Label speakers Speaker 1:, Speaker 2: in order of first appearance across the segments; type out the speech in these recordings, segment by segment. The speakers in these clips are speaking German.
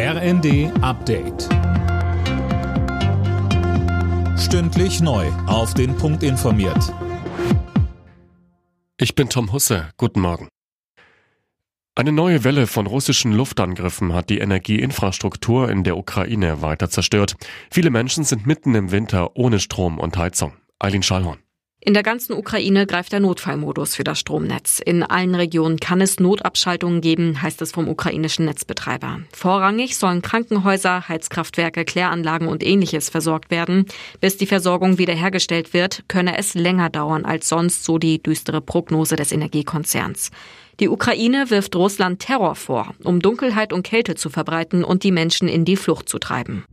Speaker 1: RND Update. Stündlich neu. Auf den Punkt informiert.
Speaker 2: Ich bin Tom Husse. Guten Morgen. Eine neue Welle von russischen Luftangriffen hat die Energieinfrastruktur in der Ukraine weiter zerstört. Viele Menschen sind mitten im Winter ohne Strom und Heizung. Eileen Schallhorn.
Speaker 3: In der ganzen Ukraine greift der Notfallmodus für das Stromnetz. In allen Regionen kann es Notabschaltungen geben, heißt es vom ukrainischen Netzbetreiber. Vorrangig sollen Krankenhäuser, Heizkraftwerke, Kläranlagen und ähnliches versorgt werden. Bis die Versorgung wiederhergestellt wird, könne es länger dauern als sonst, so die düstere Prognose des Energiekonzerns. Die Ukraine wirft Russland Terror vor, um Dunkelheit und Kälte zu verbreiten und die Menschen in die Flucht zu treiben.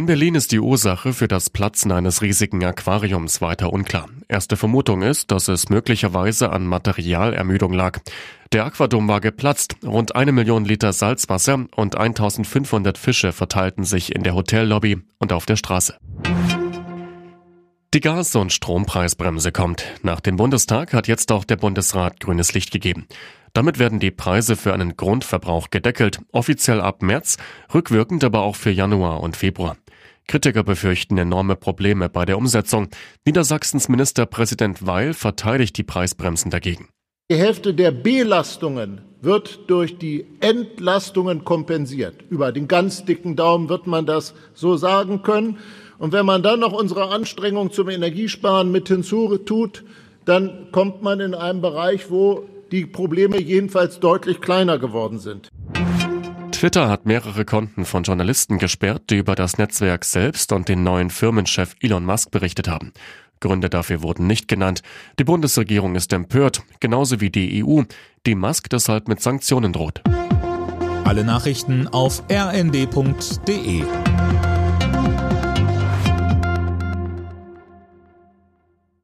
Speaker 2: In Berlin ist die Ursache für das Platzen eines riesigen Aquariums weiter unklar. Erste Vermutung ist, dass es möglicherweise an Materialermüdung lag. Der Aquadom war geplatzt. Rund eine Million Liter Salzwasser und 1500 Fische verteilten sich in der Hotellobby und auf der Straße. Die Gas- und Strompreisbremse kommt. Nach dem Bundestag hat jetzt auch der Bundesrat grünes Licht gegeben. Damit werden die Preise für einen Grundverbrauch gedeckelt, offiziell ab März, rückwirkend aber auch für Januar und Februar. Kritiker befürchten enorme Probleme bei der Umsetzung. Niedersachsens Ministerpräsident Weil verteidigt die Preisbremsen dagegen.
Speaker 4: Die Hälfte der Belastungen wird durch die Entlastungen kompensiert. Über den ganz dicken Daumen wird man das so sagen können. Und wenn man dann noch unsere Anstrengungen zum Energiesparen mit hinzutut, dann kommt man in einen Bereich, wo die Probleme jedenfalls deutlich kleiner geworden sind.
Speaker 2: Twitter hat mehrere Konten von Journalisten gesperrt, die über das Netzwerk selbst und den neuen Firmenchef Elon Musk berichtet haben. Gründe dafür wurden nicht genannt. Die Bundesregierung ist empört, genauso wie die EU, die Musk deshalb mit Sanktionen droht.
Speaker 1: Alle Nachrichten auf rnd.de